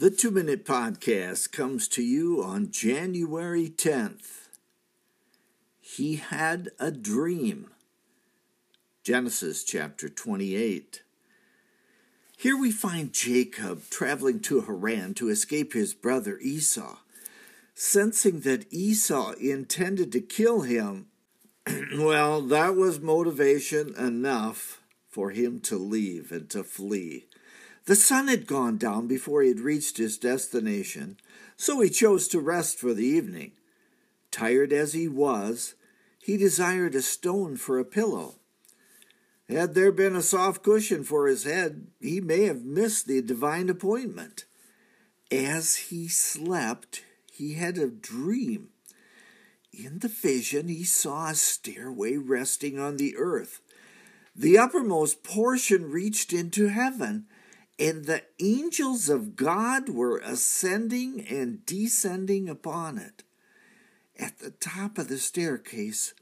The Two Minute Podcast comes to you on January 10th. He had a dream. Genesis chapter 28. Here we find Jacob traveling to Haran to escape his brother Esau. Sensing that Esau intended to kill him, well, that was motivation enough for him to leave and to flee. The sun had gone down before he had reached his destination, so he chose to rest for the evening. Tired as he was, he desired a stone for a pillow. Had there been a soft cushion for his head, he may have missed the divine appointment. As he slept, he had a dream. In the vision, he saw a stairway resting on the earth. The uppermost portion reached into heaven, and the angels of God were ascending and descending upon it. At the top of the staircase,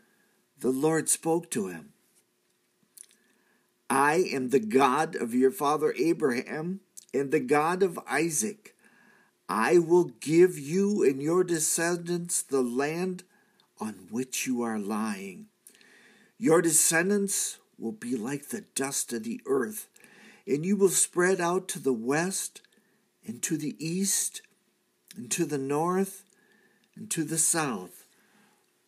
the Lord spoke to him I am the God of your father Abraham and the God of Isaac. I will give you and your descendants the land on which you are lying. Your descendants will be like the dust of the earth and you will spread out to the west and to the east and to the north and to the south.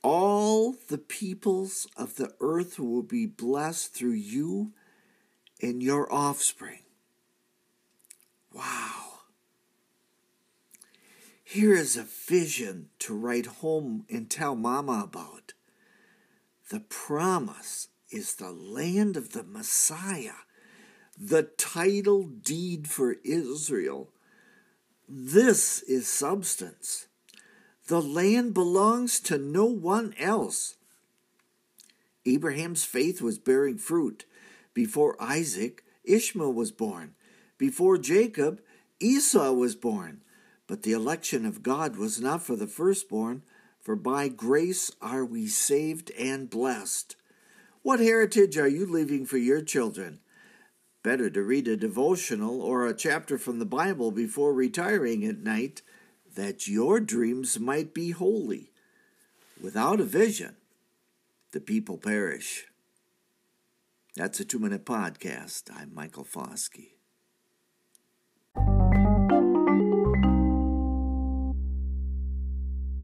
All the peoples of the earth will be blessed through you and your offspring. Wow. Here is a vision to write home and tell Mama about. The promise is the land of the Messiah the title deed for Israel. This is substance. The land belongs to no one else. Abraham's faith was bearing fruit. Before Isaac, Ishmael was born. Before Jacob, Esau was born. But the election of God was not for the firstborn, for by grace are we saved and blessed. What heritage are you leaving for your children? Better to read a devotional or a chapter from the Bible before retiring at night, that your dreams might be holy. Without a vision, the people perish. That's a two minute podcast. I'm Michael Foskey.